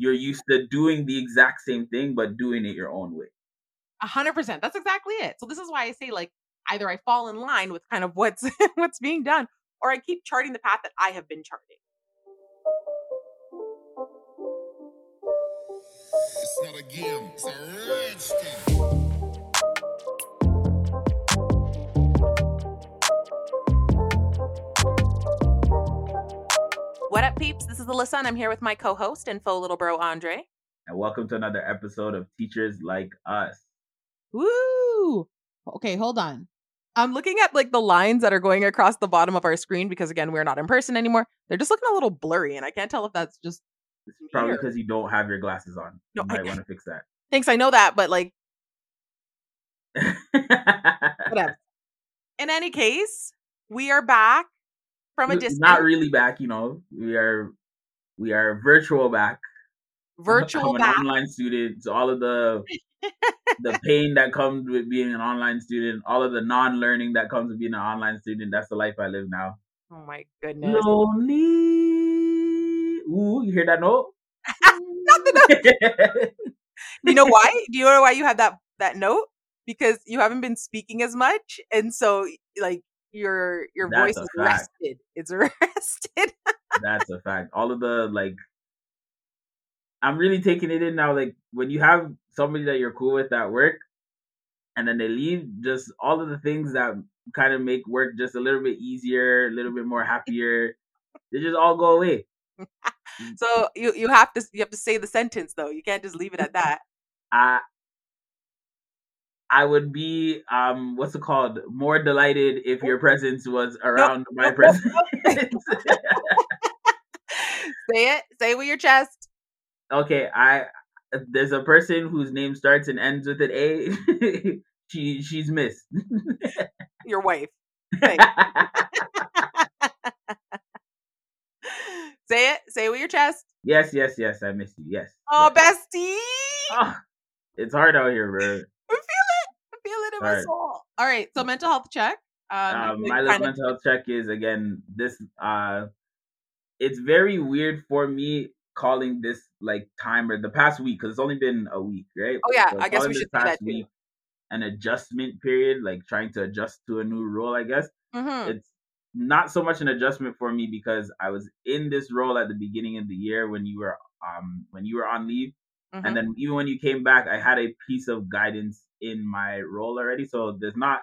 you're used to doing the exact same thing but doing it your own way. A hundred percent. That's exactly it. So this is why I say like either I fall in line with kind of what's what's being done, or I keep charting the path that I have been charting. It's not a game, it's a What up, peeps? This is Alyssa, and I'm here with my co-host and faux little bro Andre. And welcome to another episode of Teachers Like Us. Woo! Okay, hold on. I'm looking at like the lines that are going across the bottom of our screen because again, we're not in person anymore. They're just looking a little blurry, and I can't tell if that's just it's probably because you don't have your glasses on. No, you might want to fix that. Thanks, I know that, but like whatever. In any case, we are back from a distance. Not really back, you know. We are we are virtual back. Virtual back. online student. So all of the the pain that comes with being an online student, all of the non-learning that comes with being an online student. That's the life I live now. Oh my goodness. Lonely. Ooh, you hear that note? Not the note. you know why? Do you know why you have that that note? Because you haven't been speaking as much, and so like your your That's voice is fact. rested. It's rested. That's a fact. All of the like I'm really taking it in now. Like when you have somebody that you're cool with at work, and then they leave, just all of the things that kind of make work just a little bit easier, a little bit more happier, they just all go away. so you you have to you have to say the sentence though. You can't just leave it at that. I I would be um what's it called? More delighted if your presence was around my presence. say it. Say it with your chest okay, I there's a person whose name starts and ends with an A. she she's missed. Your wife. Say it. Say it with your chest. Yes, yes, yes. I miss you. Yes. Oh, yes. bestie. Oh, it's hard out here, bro. I feel it. I feel it in my soul. All right. So mental health check. Um, um my little mental health check is again this. Uh, it's very weird for me calling this like timer the past week because it's only been a week, right? Oh yeah, so I guess we should past that week an adjustment period, like trying to adjust to a new role. I guess mm-hmm. it's not so much an adjustment for me because I was in this role at the beginning of the year when you were um when you were on leave, mm-hmm. and then even when you came back, I had a piece of guidance in my role already. So there's not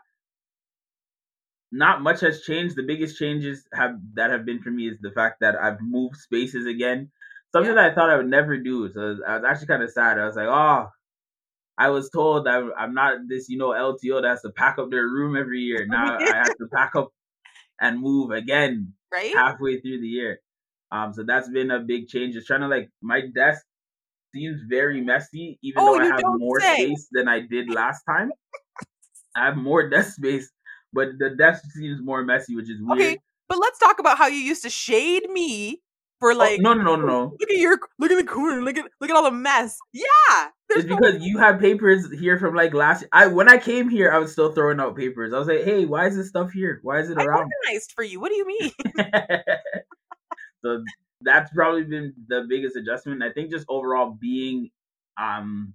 not much has changed. The biggest changes have that have been for me is the fact that I've moved spaces again something yeah. that I thought I would never do. So I was actually kind of sad. I was like, oh, I was told that I'm not this, you know, LTO that has to pack up their room every year. Now I have to pack up and move again right halfway through the year. Um, so that's been a big change. Just trying to like my desk seems very messy, even oh, though I have more say. space than I did last time. I have more desk space, but the desk seems more messy, which is weird. Okay, but let's talk about how you used to shade me for oh, like oh, no no no no. look at your look at the corner look at look at all the mess. Yeah it's no because you have papers here from like last i when i came here i was still throwing out papers. I was like hey why is this stuff here? Why is it around? organized for you. What do you mean? So that's probably been the biggest adjustment i think just overall being um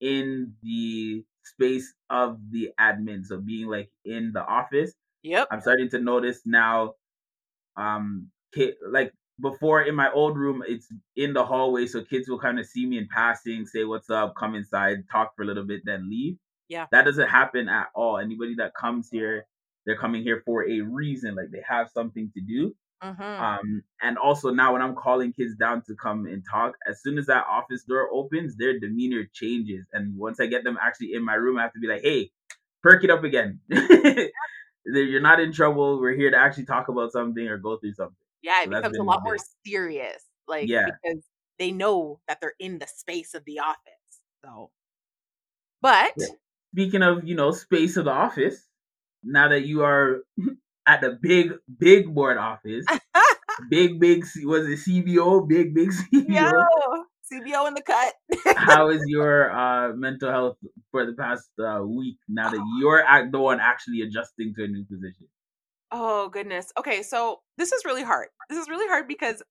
in the space of the admin so being like in the office yep i'm starting to notice now um like before in my old room, it's in the hallway, so kids will kind of see me in passing, say what's up, come inside, talk for a little bit, then leave. Yeah. That doesn't happen at all. Anybody that comes here, they're coming here for a reason, like they have something to do. Mm-hmm. Um, and also now when I'm calling kids down to come and talk, as soon as that office door opens, their demeanor changes. And once I get them actually in my room, I have to be like, hey, perk it up again. You're not in trouble. We're here to actually talk about something or go through something. Yeah, it so becomes a lot more serious. Like yeah. because they know that they're in the space of the office. So but speaking of, you know, space of the office, now that you are at the big, big board office, big, big, was it CBO? Big, big CBO. Yo, CBO in the cut. How is your uh, mental health for the past uh, week now that you're at the one actually adjusting to a new position? Oh goodness. Okay, so this is really hard. This is really hard because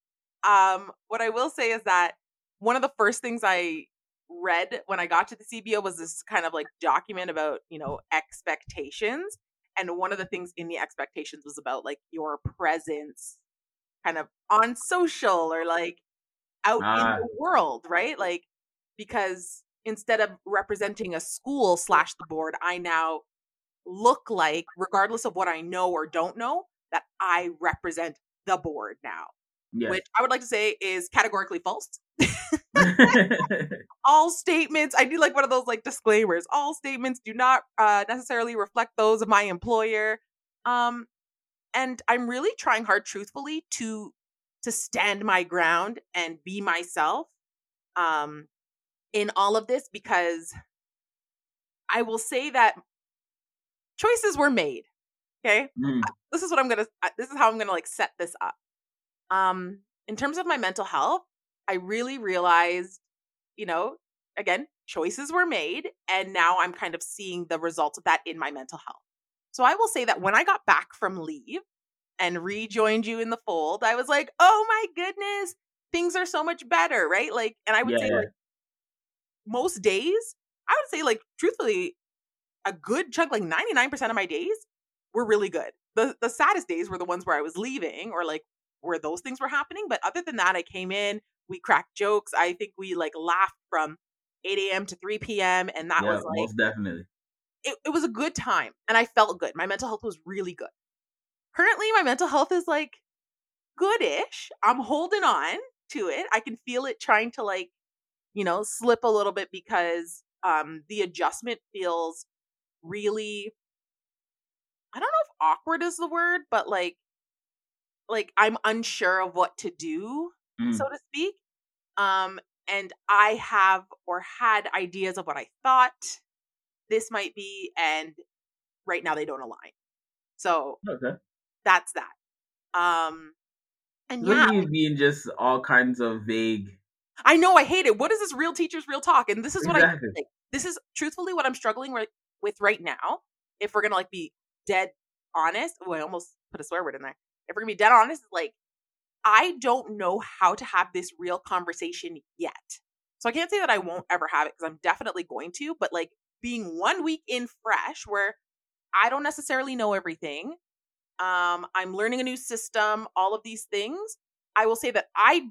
um what I will say is that one of the first things I read when I got to the CBO was this kind of like document about, you know, expectations. And one of the things in the expectations was about like your presence kind of on social or like out in ah. the world, right? Like, because instead of representing a school slash the board, I now look like, regardless of what I know or don't know, that I represent the board now. Which I would like to say is categorically false. all statements, I do like one of those like disclaimers. All statements do not uh, necessarily reflect those of my employer. Um, and I'm really trying hard, truthfully, to to stand my ground and be myself um, in all of this because I will say that choices were made. Okay. Mm. This is what I'm going to, this is how I'm going to like set this up. Um, in terms of my mental health, I really realized, you know, again, choices were made. And now I'm kind of seeing the results of that in my mental health. So I will say that when I got back from leave, and rejoined you in the fold, I was like, oh my goodness, things are so much better, right? Like, and I would yeah, say, like, most days, I would say, like, truthfully, a good chunk, like 99% of my days were really good. The the saddest days were the ones where I was leaving or like where those things were happening. But other than that, I came in, we cracked jokes. I think we like laughed from 8 a.m. to 3 p.m. And that yeah, was like most definitely. It, it was a good time and I felt good. My mental health was really good currently my mental health is like goodish. I'm holding on to it. I can feel it trying to like, you know, slip a little bit because um the adjustment feels really I don't know if awkward is the word, but like like I'm unsure of what to do, mm. so to speak. Um and I have or had ideas of what I thought this might be and right now they don't align. So okay that's that. Um, and what yeah, do you mean? Just all kinds of vague. I know. I hate it. What is this real teachers, real talk? And this is what exactly. I think. This is truthfully what I'm struggling with, with right now. If we're gonna like be dead honest, oh, I almost put a swear word in there. If we're gonna be dead honest, like I don't know how to have this real conversation yet. So I can't say that I won't ever have it because I'm definitely going to. But like being one week in fresh, where I don't necessarily know everything. Um, I'm learning a new system, all of these things. I will say that I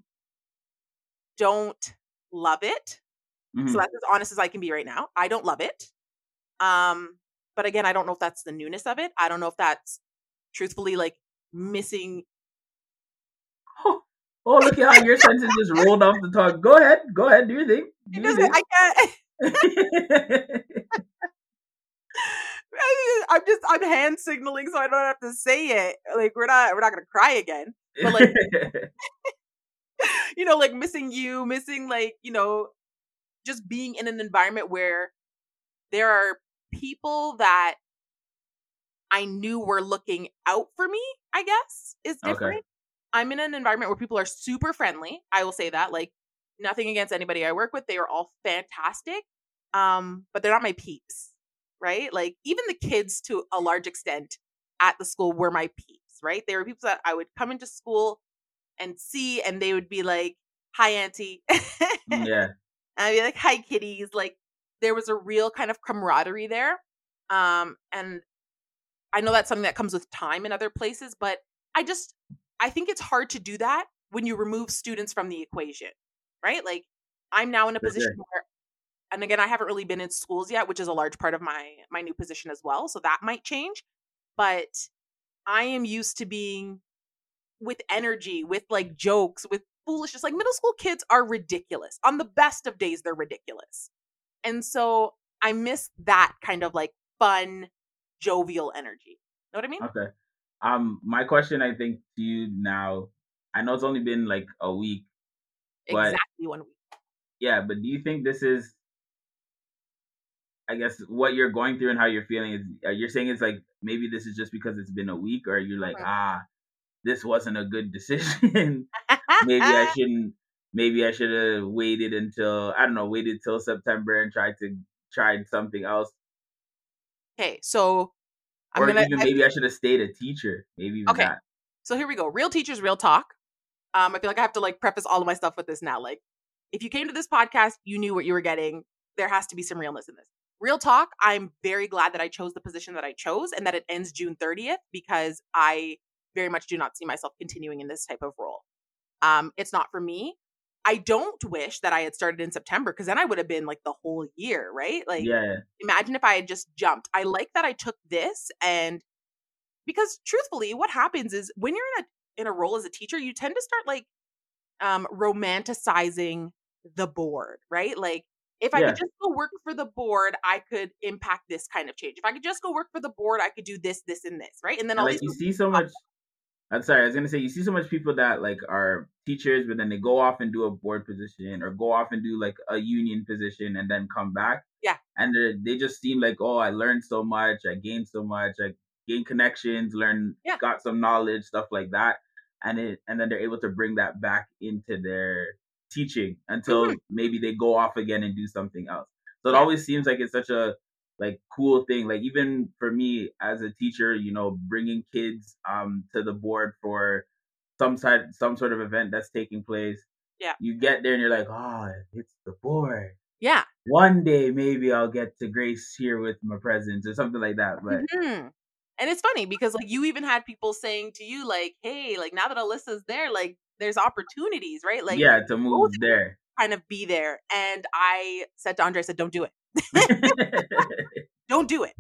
don't love it. Mm-hmm. So that's as honest as I can be right now. I don't love it. Um, but again, I don't know if that's the newness of it. I don't know if that's truthfully like missing. Oh, oh look at how your sentence just rolled off the tongue. Go ahead. Go ahead. Do your thing. Do your thing. I can't. I'm just I'm hand signaling so I don't have to say it. Like we're not we're not gonna cry again. But like you know, like missing you, missing like, you know, just being in an environment where there are people that I knew were looking out for me, I guess, is different. Okay. I'm in an environment where people are super friendly. I will say that. Like nothing against anybody I work with. They are all fantastic. Um, but they're not my peeps right? Like even the kids to a large extent at the school were my peeps, right? They were people that I would come into school and see and they would be like, Hi auntie. Mm, yeah. And I'd be like, Hi kitties. Like there was a real kind of camaraderie there. Um, and I know that's something that comes with time in other places, but I just I think it's hard to do that when you remove students from the equation, right? Like I'm now in a position where and again i haven't really been in schools yet which is a large part of my my new position as well so that might change but i am used to being with energy with like jokes with foolishness like middle school kids are ridiculous on the best of days they're ridiculous and so i miss that kind of like fun jovial energy. Know what i mean? Okay. Um my question i think to you now i know it's only been like a week exactly one week. Yeah but do you think this is I guess what you're going through and how you're feeling is uh, you're saying it's like maybe this is just because it's been a week or you're like ah this wasn't a good decision. Maybe I shouldn't maybe I should have waited until I don't know waited till September and tried to tried something else okay so I'm or gonna, even maybe I, I should have stayed a teacher maybe okay that. so here we go real teachers real talk um I feel like I have to like preface all of my stuff with this now like if you came to this podcast, you knew what you were getting. There has to be some realness in this. Real talk, I'm very glad that I chose the position that I chose and that it ends June 30th because I very much do not see myself continuing in this type of role. Um, it's not for me. I don't wish that I had started in September because then I would have been like the whole year, right? Like, yeah. imagine if I had just jumped. I like that I took this and because truthfully, what happens is when you're in a in a role as a teacher, you tend to start like um romanticizing the board, right? Like if I yeah. could just go work for the board, I could impact this kind of change. If I could just go work for the board, I could do this, this, and this, right? And then all like you see so much. I'm sorry, I was gonna say you see so much people that like are teachers, but then they go off and do a board position or go off and do like a union position and then come back. Yeah. And they just seem like, oh, I learned so much, I gained so much, I gained connections, learned, yeah. got some knowledge, stuff like that, and it and then they're able to bring that back into their teaching until mm-hmm. maybe they go off again and do something else. So it always seems like it's such a like cool thing. Like even for me as a teacher, you know, bringing kids um to the board for some side some sort of event that's taking place. Yeah. You get there and you're like, oh, it's the board. Yeah. One day maybe I'll get to grace here with my presence or something like that. But mm-hmm. and it's funny because like you even had people saying to you like, hey, like now that Alyssa's there, like there's opportunities, right? Like yeah, to move there, kind of be there. And I said to Andre, I said, don't do it, don't do it.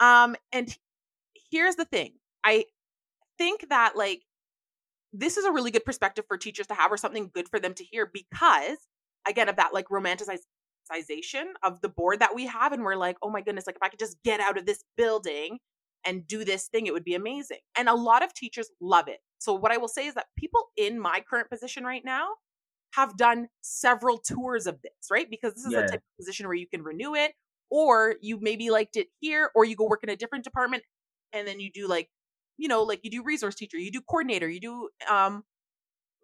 Um, and here's the thing, I think that like this is a really good perspective for teachers to have, or something good for them to hear, because again of that like romanticization of the board that we have, and we're like, oh my goodness, like if I could just get out of this building and do this thing, it would be amazing. And a lot of teachers love it. So, what I will say is that people in my current position right now have done several tours of this, right? Because this is yeah. a type of position where you can renew it, or you maybe liked it here, or you go work in a different department and then you do like, you know, like you do resource teacher, you do coordinator, you do um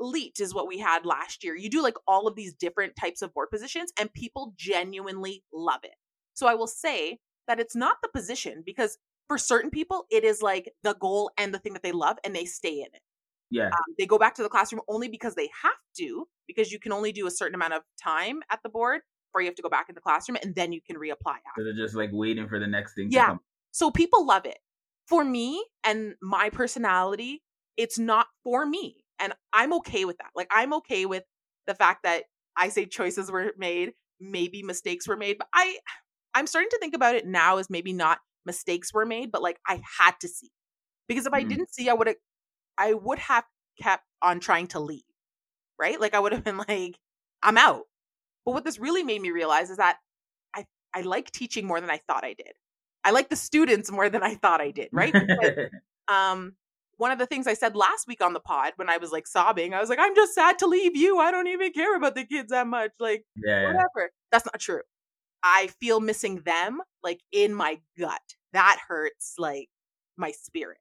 elite is what we had last year. You do like all of these different types of board positions, and people genuinely love it. So I will say that it's not the position because for certain people, it is like the goal and the thing that they love, and they stay in it. Yeah. Um, they go back to the classroom only because they have to, because you can only do a certain amount of time at the board before you have to go back in the classroom, and then you can reapply. After. So they're just like waiting for the next thing. Yeah. So people love it. For me and my personality, it's not for me, and I'm okay with that. Like I'm okay with the fact that I say choices were made, maybe mistakes were made, but I I'm starting to think about it now as maybe not mistakes were made, but like I had to see. Because if mm. I didn't see, I would have I would have kept on trying to leave. Right? Like I would have been like, I'm out. But what this really made me realize is that I I like teaching more than I thought I did. I like the students more than I thought I did, right? Because, um one of the things I said last week on the pod when I was like sobbing, I was like, I'm just sad to leave you. I don't even care about the kids that much. Like, yeah, whatever. Yeah. That's not true. I feel missing them like in my gut that hurts like my spirit.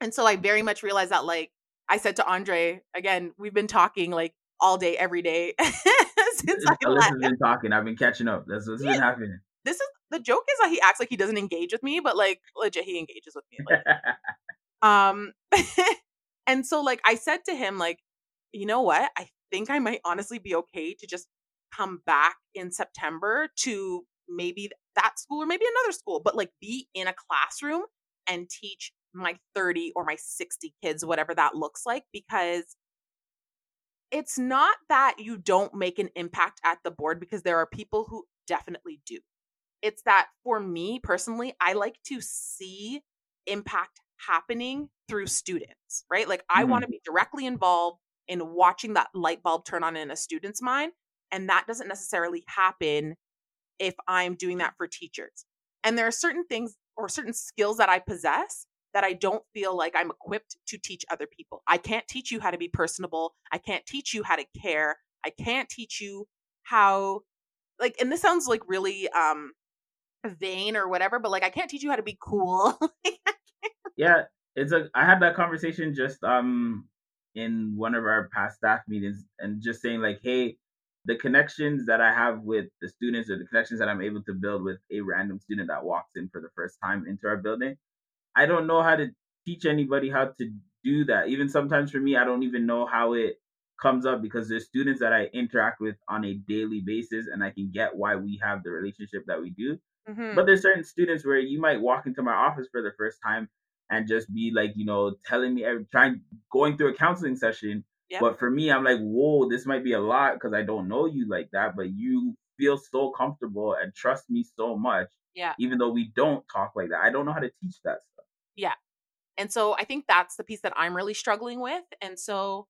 And so I very much realized that like I said to Andre, again, we've been talking like all day, every day since I left. been talking. I've been catching up. That's what's yeah. been happening. This is the joke is that he acts like he doesn't engage with me, but like legit he engages with me. Like, um and so like I said to him, like, you know what? I think I might honestly be okay to just come back in September to maybe that school or maybe another school, but like be in a classroom and teach my 30 or my 60 kids, whatever that looks like, because it's not that you don't make an impact at the board because there are people who definitely do. It's that for me personally, I like to see impact happening through students, right? Like I mm. want to be directly involved in watching that light bulb turn on in a student's mind. And that doesn't necessarily happen if I'm doing that for teachers. And there are certain things or certain skills that I possess that I don't feel like I'm equipped to teach other people. I can't teach you how to be personable. I can't teach you how to care. I can't teach you how like and this sounds like really um vain or whatever, but like I can't teach you how to be cool. yeah, it's a I had that conversation just um in one of our past staff meetings and just saying like, hey, the connections that I have with the students or the connections that I'm able to build with a random student that walks in for the first time into our building, I don't know how to teach anybody how to do that. Even sometimes for me, I don't even know how it comes up because there's students that I interact with on a daily basis and I can get why we have the relationship that we do. Mm-hmm. But there's certain students where you might walk into my office for the first time and just be like, you know, telling me trying going through a counseling session. Yep. But for me, I'm like, whoa, this might be a lot because I don't know you like that. But you feel so comfortable and trust me so much. Yeah. Even though we don't talk like that. I don't know how to teach that stuff. Yeah. And so I think that's the piece that I'm really struggling with. And so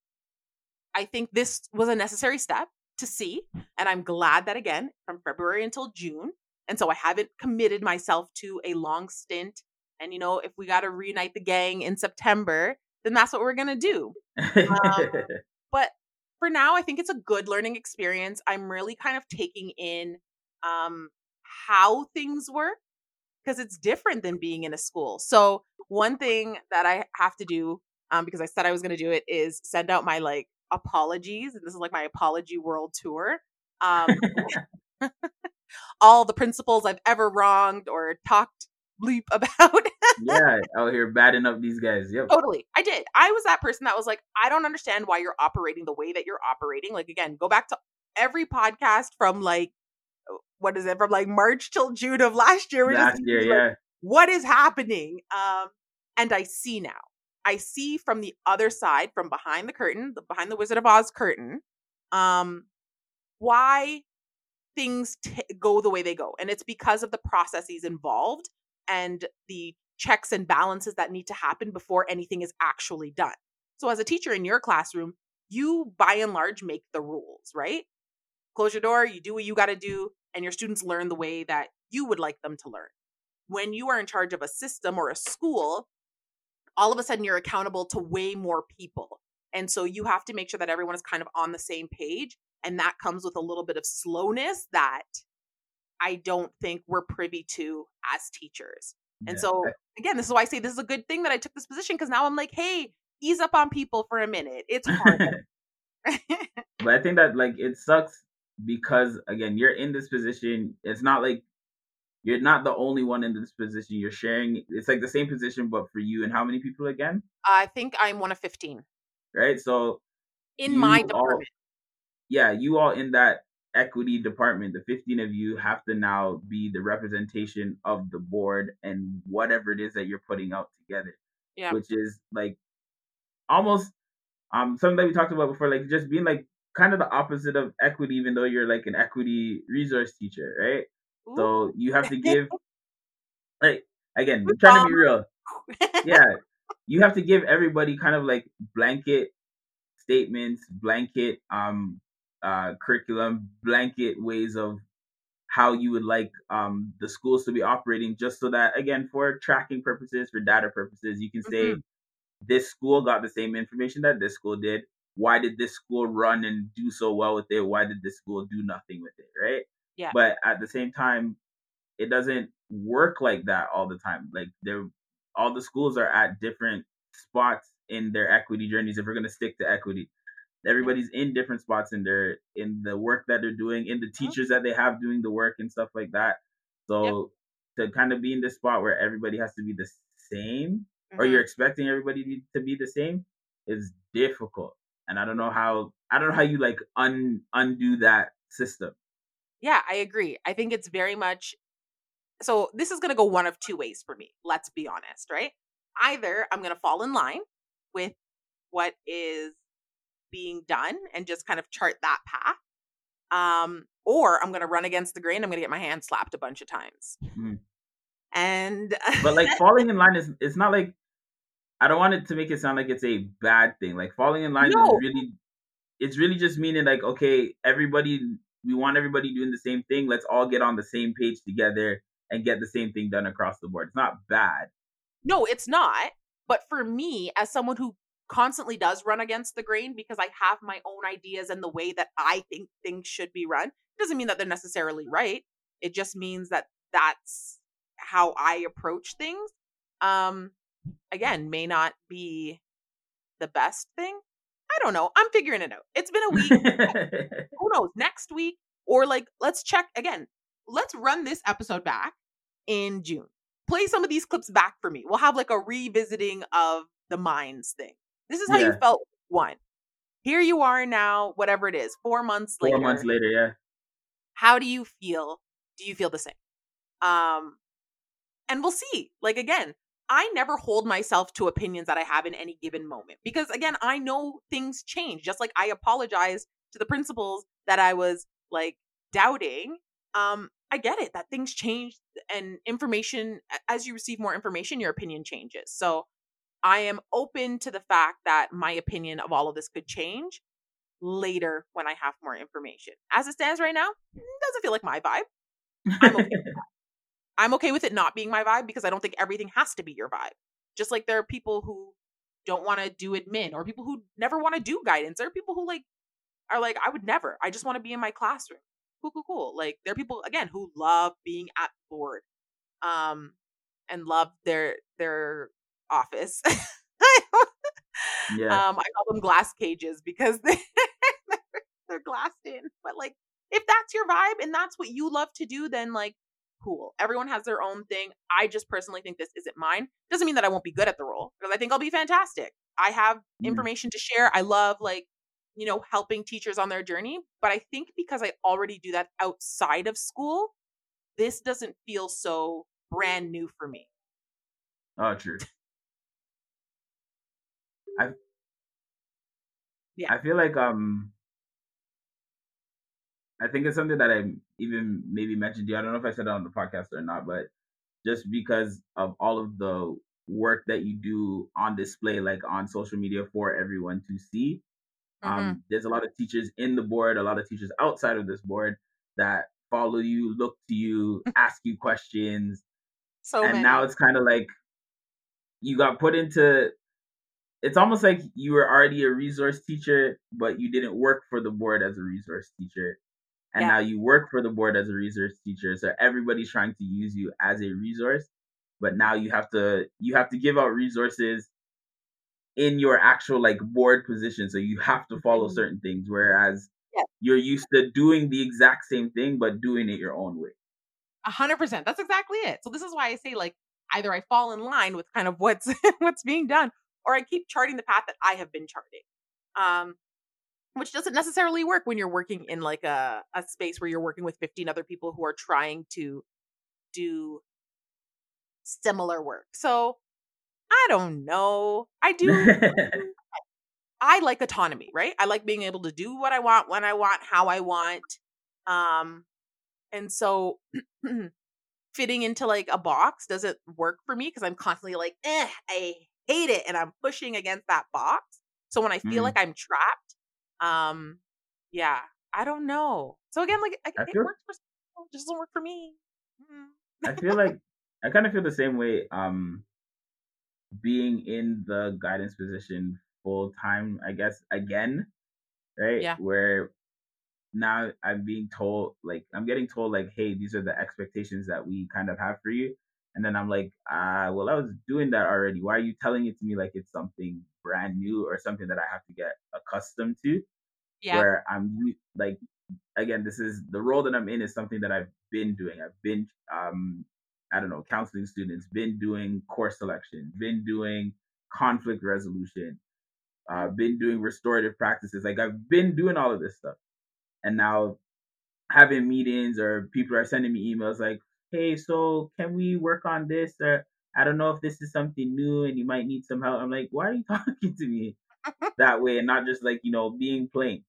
I think this was a necessary step to see. And I'm glad that again, from February until June. And so I haven't committed myself to a long stint. And, you know, if we got to reunite the gang in September, then that's what we're going to do. Um, but for now, I think it's a good learning experience. I'm really kind of taking in um, how things work because it's different than being in a school. So, one thing that I have to do, um, because I said I was going to do it, is send out my like apologies. And this is like my apology world tour. Um, all the principals I've ever wronged or talked bleep about. yeah, out here batting up these guys. Yep. Totally. I did. I was that person that was like, I don't understand why you're operating the way that you're operating. Like, again, go back to every podcast from like, what is it, from like March till June of last year. last year, like, yeah. What is happening? Um, and I see now. I see from the other side, from behind the curtain, the, behind the Wizard of Oz curtain, um, why things t- go the way they go. And it's because of the processes involved and the checks and balances that need to happen before anything is actually done. So, as a teacher in your classroom, you by and large make the rules, right? Close your door, you do what you got to do, and your students learn the way that you would like them to learn. When you are in charge of a system or a school, all of a sudden you're accountable to way more people. And so you have to make sure that everyone is kind of on the same page. And that comes with a little bit of slowness that I don't think we're privy to as teachers. And so, again, this is why I say this is a good thing that I took this position because now I'm like, hey, ease up on people for a minute. It's hard. but I think that like it sucks because again, you're in this position. It's not like you're not the only one in this position. You're sharing. It's like the same position, but for you and how many people again? I think I'm one of fifteen. Right. So in my department. All, yeah, you all in that equity department, the 15 of you have to now be the representation of the board and whatever it is that you're putting out together. Yeah. Which is like almost um something that we talked about before, like just being like kind of the opposite of equity, even though you're like an equity resource teacher, right? Ooh. So you have to give like again, I'm trying to be real. yeah. You have to give everybody kind of like blanket statements, blanket um uh, curriculum, blanket ways of how you would like um, the schools to be operating, just so that again, for tracking purposes, for data purposes, you can say mm-hmm. this school got the same information that this school did. Why did this school run and do so well with it? Why did this school do nothing with it? Right? Yeah. But at the same time, it doesn't work like that all the time. Like they're all the schools are at different spots in their equity journeys if we're going to stick to equity everybody's in different spots in their in the work that they're doing in the uh-huh. teachers that they have doing the work and stuff like that so yep. to kind of be in this spot where everybody has to be the same mm-hmm. or you're mm-hmm. expecting everybody to be the same is difficult and i don't know how i don't know how you like un undo that system yeah i agree i think it's very much so this is going to go one of two ways for me let's be honest right either i'm going to fall in line with what is being done and just kind of chart that path. Um, or I'm going to run against the grain. I'm going to get my hand slapped a bunch of times. Mm. And but like falling in line is it's not like I don't want it to make it sound like it's a bad thing. Like falling in line no. is really it's really just meaning like okay, everybody we want everybody doing the same thing. Let's all get on the same page together and get the same thing done across the board. It's not bad. No, it's not. But for me, as someone who constantly does run against the grain because I have my own ideas and the way that I think things should be run. It doesn't mean that they're necessarily right. It just means that that's how I approach things. Um again, may not be the best thing. I don't know. I'm figuring it out. It's been a week. Who knows? Next week or like let's check again. Let's run this episode back in June. Play some of these clips back for me. We'll have like a revisiting of the minds thing. This is how yeah. you felt one. here you are now, whatever it is, four months four later. Four months later, yeah. How do you feel? Do you feel the same? Um, and we'll see. Like again, I never hold myself to opinions that I have in any given moment because again, I know things change. Just like I apologize to the principals that I was like doubting. Um, I get it that things change and information as you receive more information, your opinion changes. So I am open to the fact that my opinion of all of this could change later when I have more information. As it stands right now, doesn't feel like my vibe. I'm okay with that. I'm okay with it not being my vibe because I don't think everything has to be your vibe. Just like there are people who don't want to do admin or people who never want to do guidance. There are people who like are like, I would never. I just want to be in my classroom. Cool, cool, cool. Like there are people again who love being at board. Um and love their their office. yeah. Um, I call them glass cages because they they're glassed in. But like, if that's your vibe and that's what you love to do, then like, cool. Everyone has their own thing. I just personally think this isn't mine. Doesn't mean that I won't be good at the role because I think I'll be fantastic. I have mm. information to share. I love like you know helping teachers on their journey, but I think because I already do that outside of school, this doesn't feel so brand new for me. Oh, true. I yeah. I feel like um I think it's something that I even maybe mentioned you. I don't know if I said it on the podcast or not, but just because of all of the work that you do on display, like on social media for everyone to see. Mm-hmm. Um, there's a lot of teachers in the board, a lot of teachers outside of this board that follow you, look to you, ask you questions. So and many. now it's kind of like you got put into it's almost like you were already a resource teacher, but you didn't work for the board as a resource teacher. And yeah. now you work for the board as a resource teacher. So everybody's trying to use you as a resource, but now you have to you have to give out resources in your actual like board position. So you have to follow mm-hmm. certain things. Whereas yeah. you're used to doing the exact same thing, but doing it your own way. A hundred percent. That's exactly it. So this is why I say like either I fall in line with kind of what's what's being done, or I keep charting the path that I have been charting. Um, which doesn't necessarily work when you're working in like a, a space where you're working with 15 other people who are trying to do similar work. So I don't know. I do. I like autonomy, right? I like being able to do what I want, when I want, how I want. Um, and so fitting into like a box doesn't work for me because I'm constantly like, eh, I hate it and I'm pushing against that box. So when I feel mm. like I'm trapped, um, yeah, I don't know. So again, like I, I it works for some, it just doesn't work for me. Mm. I feel like I kind of feel the same way. Um, being in the guidance position full time, I guess again, right? Yeah. Where now I'm being told, like I'm getting told, like, hey, these are the expectations that we kind of have for you. And then I'm like, ah, well, I was doing that already. Why are you telling it to me like it's something brand new or something that I have to get accustomed to? Yeah. Where I'm like, again, this is the role that I'm in is something that I've been doing. I've been, um, I don't know, counseling students, been doing course selection, been doing conflict resolution, uh, been doing restorative practices. Like I've been doing all of this stuff. And now having meetings or people are sending me emails like, hey, so can we work on this? Or I don't know if this is something new and you might need some help. I'm like, why are you talking to me that way and not just like, you know, being plain?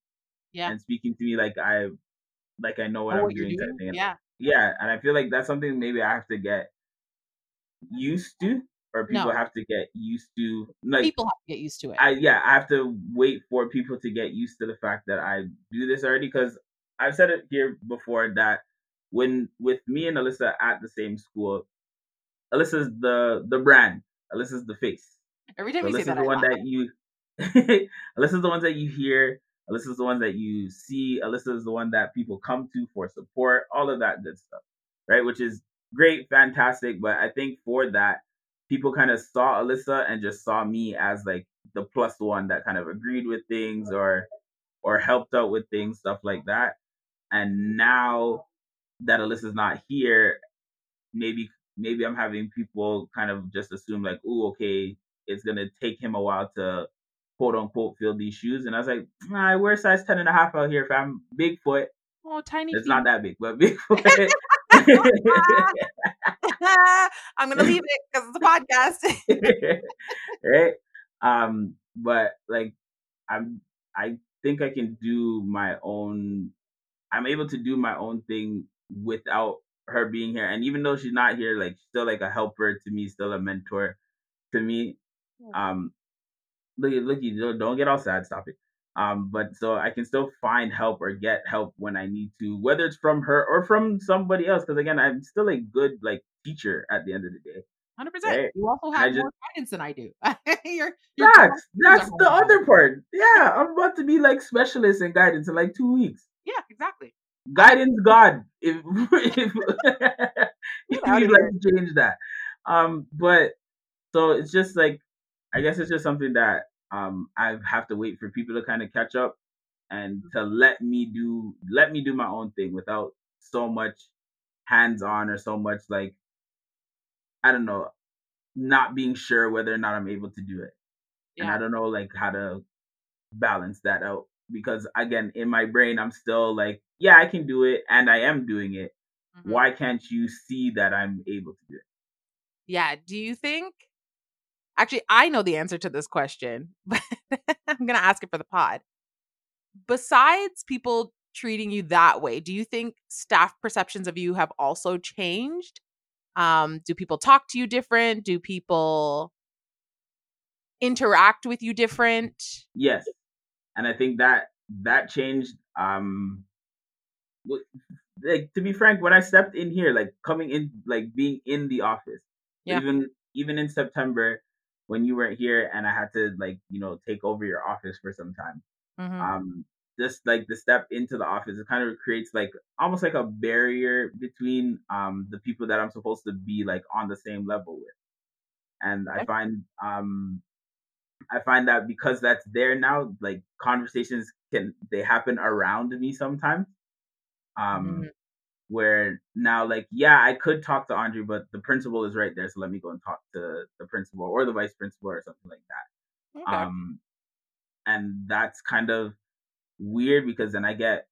Yeah. And speaking to me like I like I know what oh, I'm doing, doing. Yeah. Yeah. And I feel like that's something maybe I have to get used to or people no. have to get used to like people have to get used to it. I yeah, I have to wait for people to get used to the fact that I do this already because I've said it here before that when with me and Alyssa at the same school, Alyssa's the the brand. Alyssa's the face. Every time so you Alyssa's say that, the I one that you. Alyssa's the ones that you hear. Alyssa's the one that you see. Alyssa's the one that people come to for support. All of that good stuff, right? Which is great, fantastic. But I think for that, people kind of saw Alyssa and just saw me as like the plus one that kind of agreed with things or or helped out with things, stuff like that. And now that Alyssa's not here, maybe maybe I'm having people kind of just assume like, oh, okay, it's gonna take him a while to quote unquote fill these shoes. And I was like, nah, I wear size 10 and a half out here, fam. Big foot. Oh, tiny. It's feet. not that big, but big foot. I'm gonna leave it because it's a podcast. right. Um, but like I'm I think I can do my own I'm able to do my own thing without her being here. And even though she's not here, like still like a helper to me, still a mentor to me. Um look look you don't get all sad, stop it. Um, but so I can still find help or get help when I need to, whether it's from her or from somebody else. Because again, I'm still a good like teacher at the end of the day. Hundred percent. You also have more guidance than I do. you're, you're that's that's the other part. Yeah, I'm about to be like specialist in guidance in like two weeks. Yeah, exactly. Guidance God. If if, if you'd like to change that. Um, but so it's just like I guess it's just something that um I have to wait for people to kind of catch up and to let me do let me do my own thing without so much hands on or so much like I don't know, not being sure whether or not I'm able to do it. Yeah. And I don't know like how to balance that out because again, in my brain I'm still like, yeah, I can do it and I am doing it. Mm-hmm. Why can't you see that I'm able to do it? Yeah, do you think Actually, I know the answer to this question, but I'm going to ask it for the pod. Besides people treating you that way, do you think staff perceptions of you have also changed? Um, do people talk to you different? Do people interact with you different? Yes. And I think that that changed um like to be frank, when I stepped in here, like coming in like being in the office, yeah. even even in September when you weren't here and I had to like, you know, take over your office for some time. Mm-hmm. Um just like the step into the office it kind of creates like almost like a barrier between um the people that i'm supposed to be like on the same level with and okay. i find um i find that because that's there now like conversations can they happen around me sometimes um mm-hmm. Where now like yeah i could talk to andre but the principal is right there so let me go and talk to the principal or the vice principal or something like that okay. um and that's kind of weird because then I get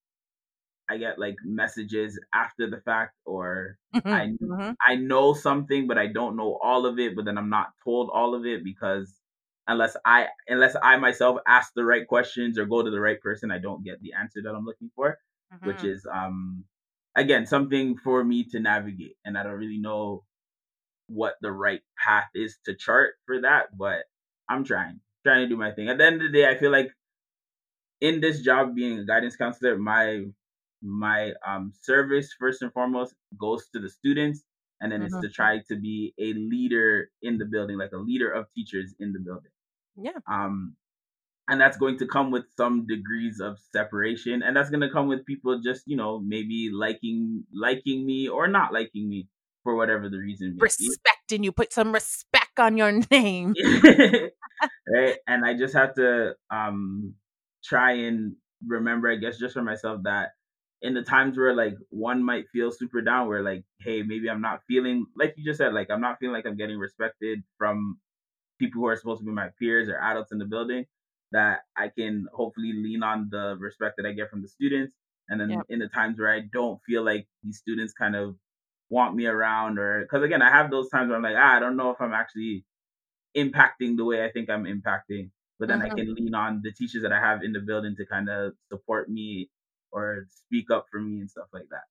I get like messages after the fact or mm-hmm, I mm-hmm. I know something but I don't know all of it but then I'm not told all of it because unless I unless I myself ask the right questions or go to the right person I don't get the answer that I'm looking for mm-hmm. which is um again something for me to navigate and I don't really know what the right path is to chart for that but I'm trying trying to do my thing at the end of the day I feel like in this job being a guidance counselor, my my um service first and foremost goes to the students and then mm-hmm. it's to try to be a leader in the building, like a leader of teachers in the building. Yeah. Um and that's going to come with some degrees of separation and that's going to come with people just you know maybe liking liking me or not liking me for whatever the reason respecting you put some respect on your name. Right and i just have to um try and remember, I guess, just for myself that in the times where like one might feel super down, where like, hey, maybe I'm not feeling like you just said, like I'm not feeling like I'm getting respected from people who are supposed to be my peers or adults in the building, that I can hopefully lean on the respect that I get from the students. And then in the times where I don't feel like these students kind of want me around, or because again, I have those times where I'm like, ah, I don't know if I'm actually impacting the way I think I'm impacting but then mm-hmm. I can lean on the teachers that I have in the building to kind of support me or speak up for me and stuff like that.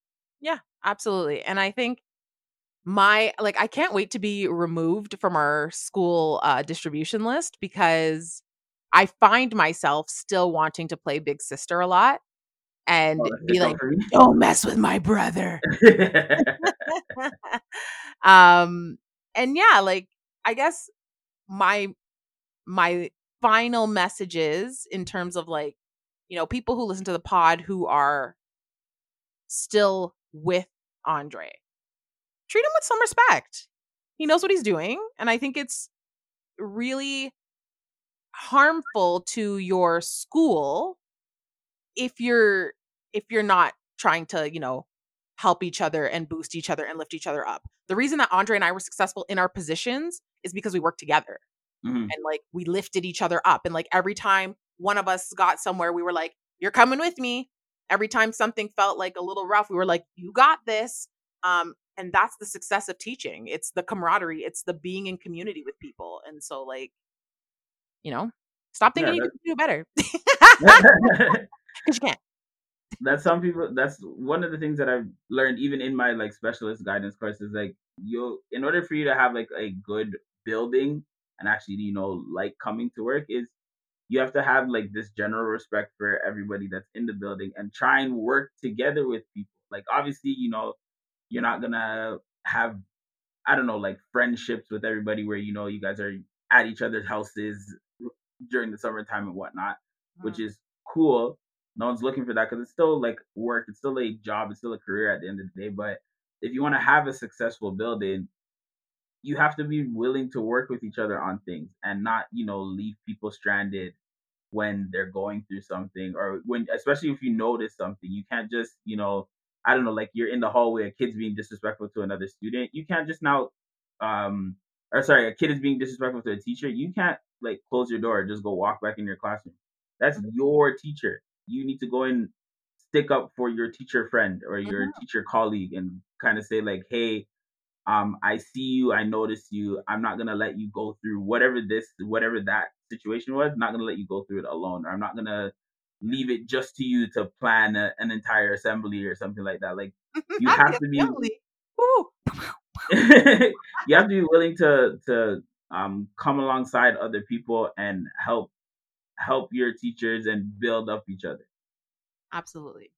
Yeah, absolutely. And I think my like I can't wait to be removed from our school uh, distribution list because I find myself still wanting to play big sister a lot and oh, be like, "Don't mess with my brother." um, and yeah, like I guess my my final messages in terms of like, you know, people who listen to the pod who are still with Andre. Treat him with some respect. He knows what he's doing. And I think it's really harmful to your school if you're if you're not trying to, you know, help each other and boost each other and lift each other up. The reason that Andre and I were successful in our positions is because we work together. mm-hmm. and like we lifted each other up and like every time one of us got somewhere we were like you're coming with me every time something felt like a little rough we were like you got this um and that's the success of teaching it's the camaraderie it's the being in community with people and so like you know? Stop thinking yeah, you can do better. Because you can't. That's some people that's one of the things that i've learned even in my like specialist guidance course, is like you in order for you to have like a good building and actually you know like coming to work is you have to have like this general respect for everybody that's in the building and try and work together with people. Like obviously you know you're not gonna have i don't know like friendships with everybody where you know you guys are at each other's houses during the summertime and whatnot mm. which is cool. No one's looking for that because it's still like work it's still a job it's still a career at the end of the day but if you want to have a successful building you have to be willing to work with each other on things and not you know leave people stranded when they're going through something or when especially if you notice something. You can't just you know i don't know like you're in the hallway a kid's being disrespectful to another student. You can't just now um or sorry a kid is being disrespectful to a teacher. You can't like close your door just go walk back in your classroom. That's mm-hmm. your teacher. You need to go and stick up for your teacher friend or your mm-hmm. teacher colleague and kind of say like hey um i see you i notice you i'm not gonna let you go through whatever this whatever that situation was not gonna let you go through it alone or i'm not gonna leave it just to you to plan a, an entire assembly or something like that. Like you have to be you have to be willing to to um come alongside other people and help help your teachers and build up each other absolutely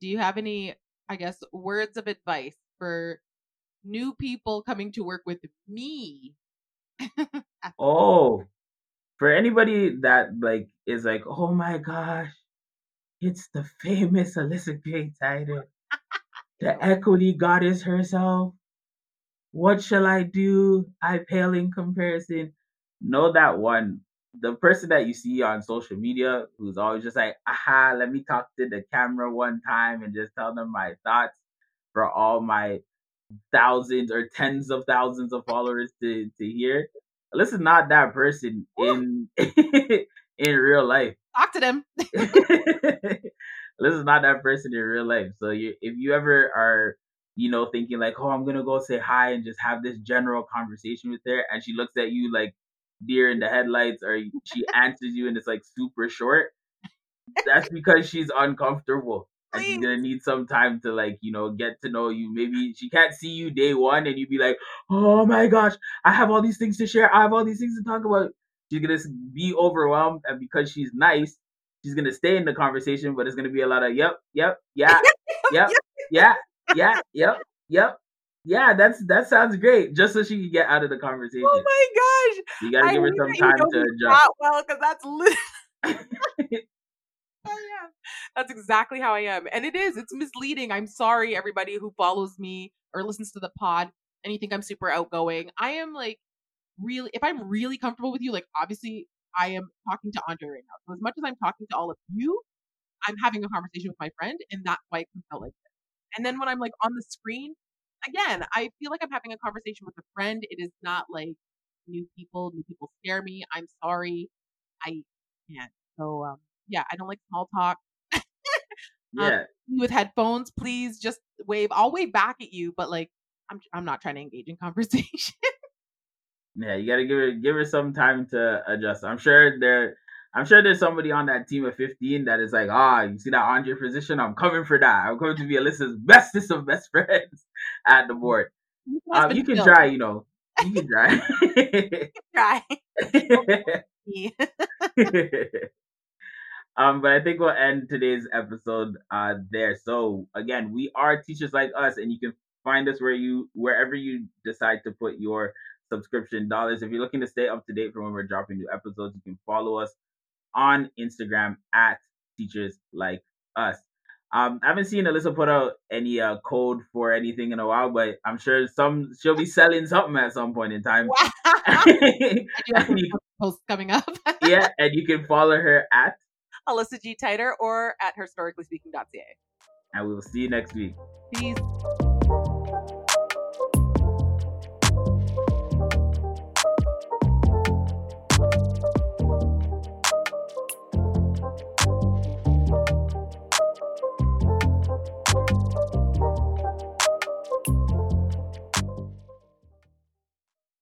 do you have any i guess words of advice for new people coming to work with me. oh, for anybody that like is like, oh my gosh, it's the famous Alyssa Gray Tider, the equity goddess herself. What shall I do? I pale in comparison. Know that one. The person that you see on social media who's always just like, aha, let me talk to the camera one time and just tell them my thoughts for all my thousands or tens of thousands of followers to to hear. This is not that person in in real life. Talk to them. this is not that person in real life. So you, if you ever are, you know, thinking like, oh, I'm gonna go say hi and just have this general conversation with her, and she looks at you like deer in the headlights, or she answers you and it's like super short. That's because she's uncomfortable and she's gonna need some time to like you know get to know you. Maybe she can't see you day one and you'd be like oh my gosh i have all these things to share. I have all these things to talk about. She's gonna be overwhelmed and because she's nice she's gonna stay in the conversation but it's gonna be a lot of yep yep yeah yep yeah yeah yep yep yeah, that's that sounds great. Just so she can get out of the conversation. Oh my gosh! You gotta I give her some time to adjust. Well, because that's literally Oh yeah. That's exactly how I am. And it is, it's misleading. I'm sorry, everybody who follows me or listens to the pod and you think I'm super outgoing. I am like really, if I'm really comfortable with you, like obviously I am talking to Andre right now. So as much as I'm talking to all of you, I'm having a conversation with my friend, and that's why it comes out like. And then when I'm like on the screen, again, I feel like I'm having a conversation with a friend. It is not like new people. New people scare me. I'm sorry. I can't. So um, yeah, I don't like small talk. Um, yeah. Um, with headphones, please just wave. I'll wave back at you, but like I'm I'm not trying to engage in conversation. yeah, you gotta give her give her some time to adjust. I'm sure there I'm sure there's somebody on that team of 15 that is like, ah, you see that Andre position? I'm coming for that. I'm coming to be Alyssa's bestest of best friends at the board. Um, you can try, you know. You can try. try. Um, but I think we'll end today's episode uh there. So again, we are teachers like us, and you can find us where you wherever you decide to put your subscription dollars. If you're looking to stay up to date from when we're dropping new episodes, you can follow us on Instagram at teachers like us. Um, I haven't seen Alyssa put out any uh, code for anything in a while, but I'm sure some she'll be selling something at some point in time. Wow. I do have posts coming up. yeah, and you can follow her at Alyssa G. Tider or at historicallyspeaking.ca. And we will see you next week. Peace.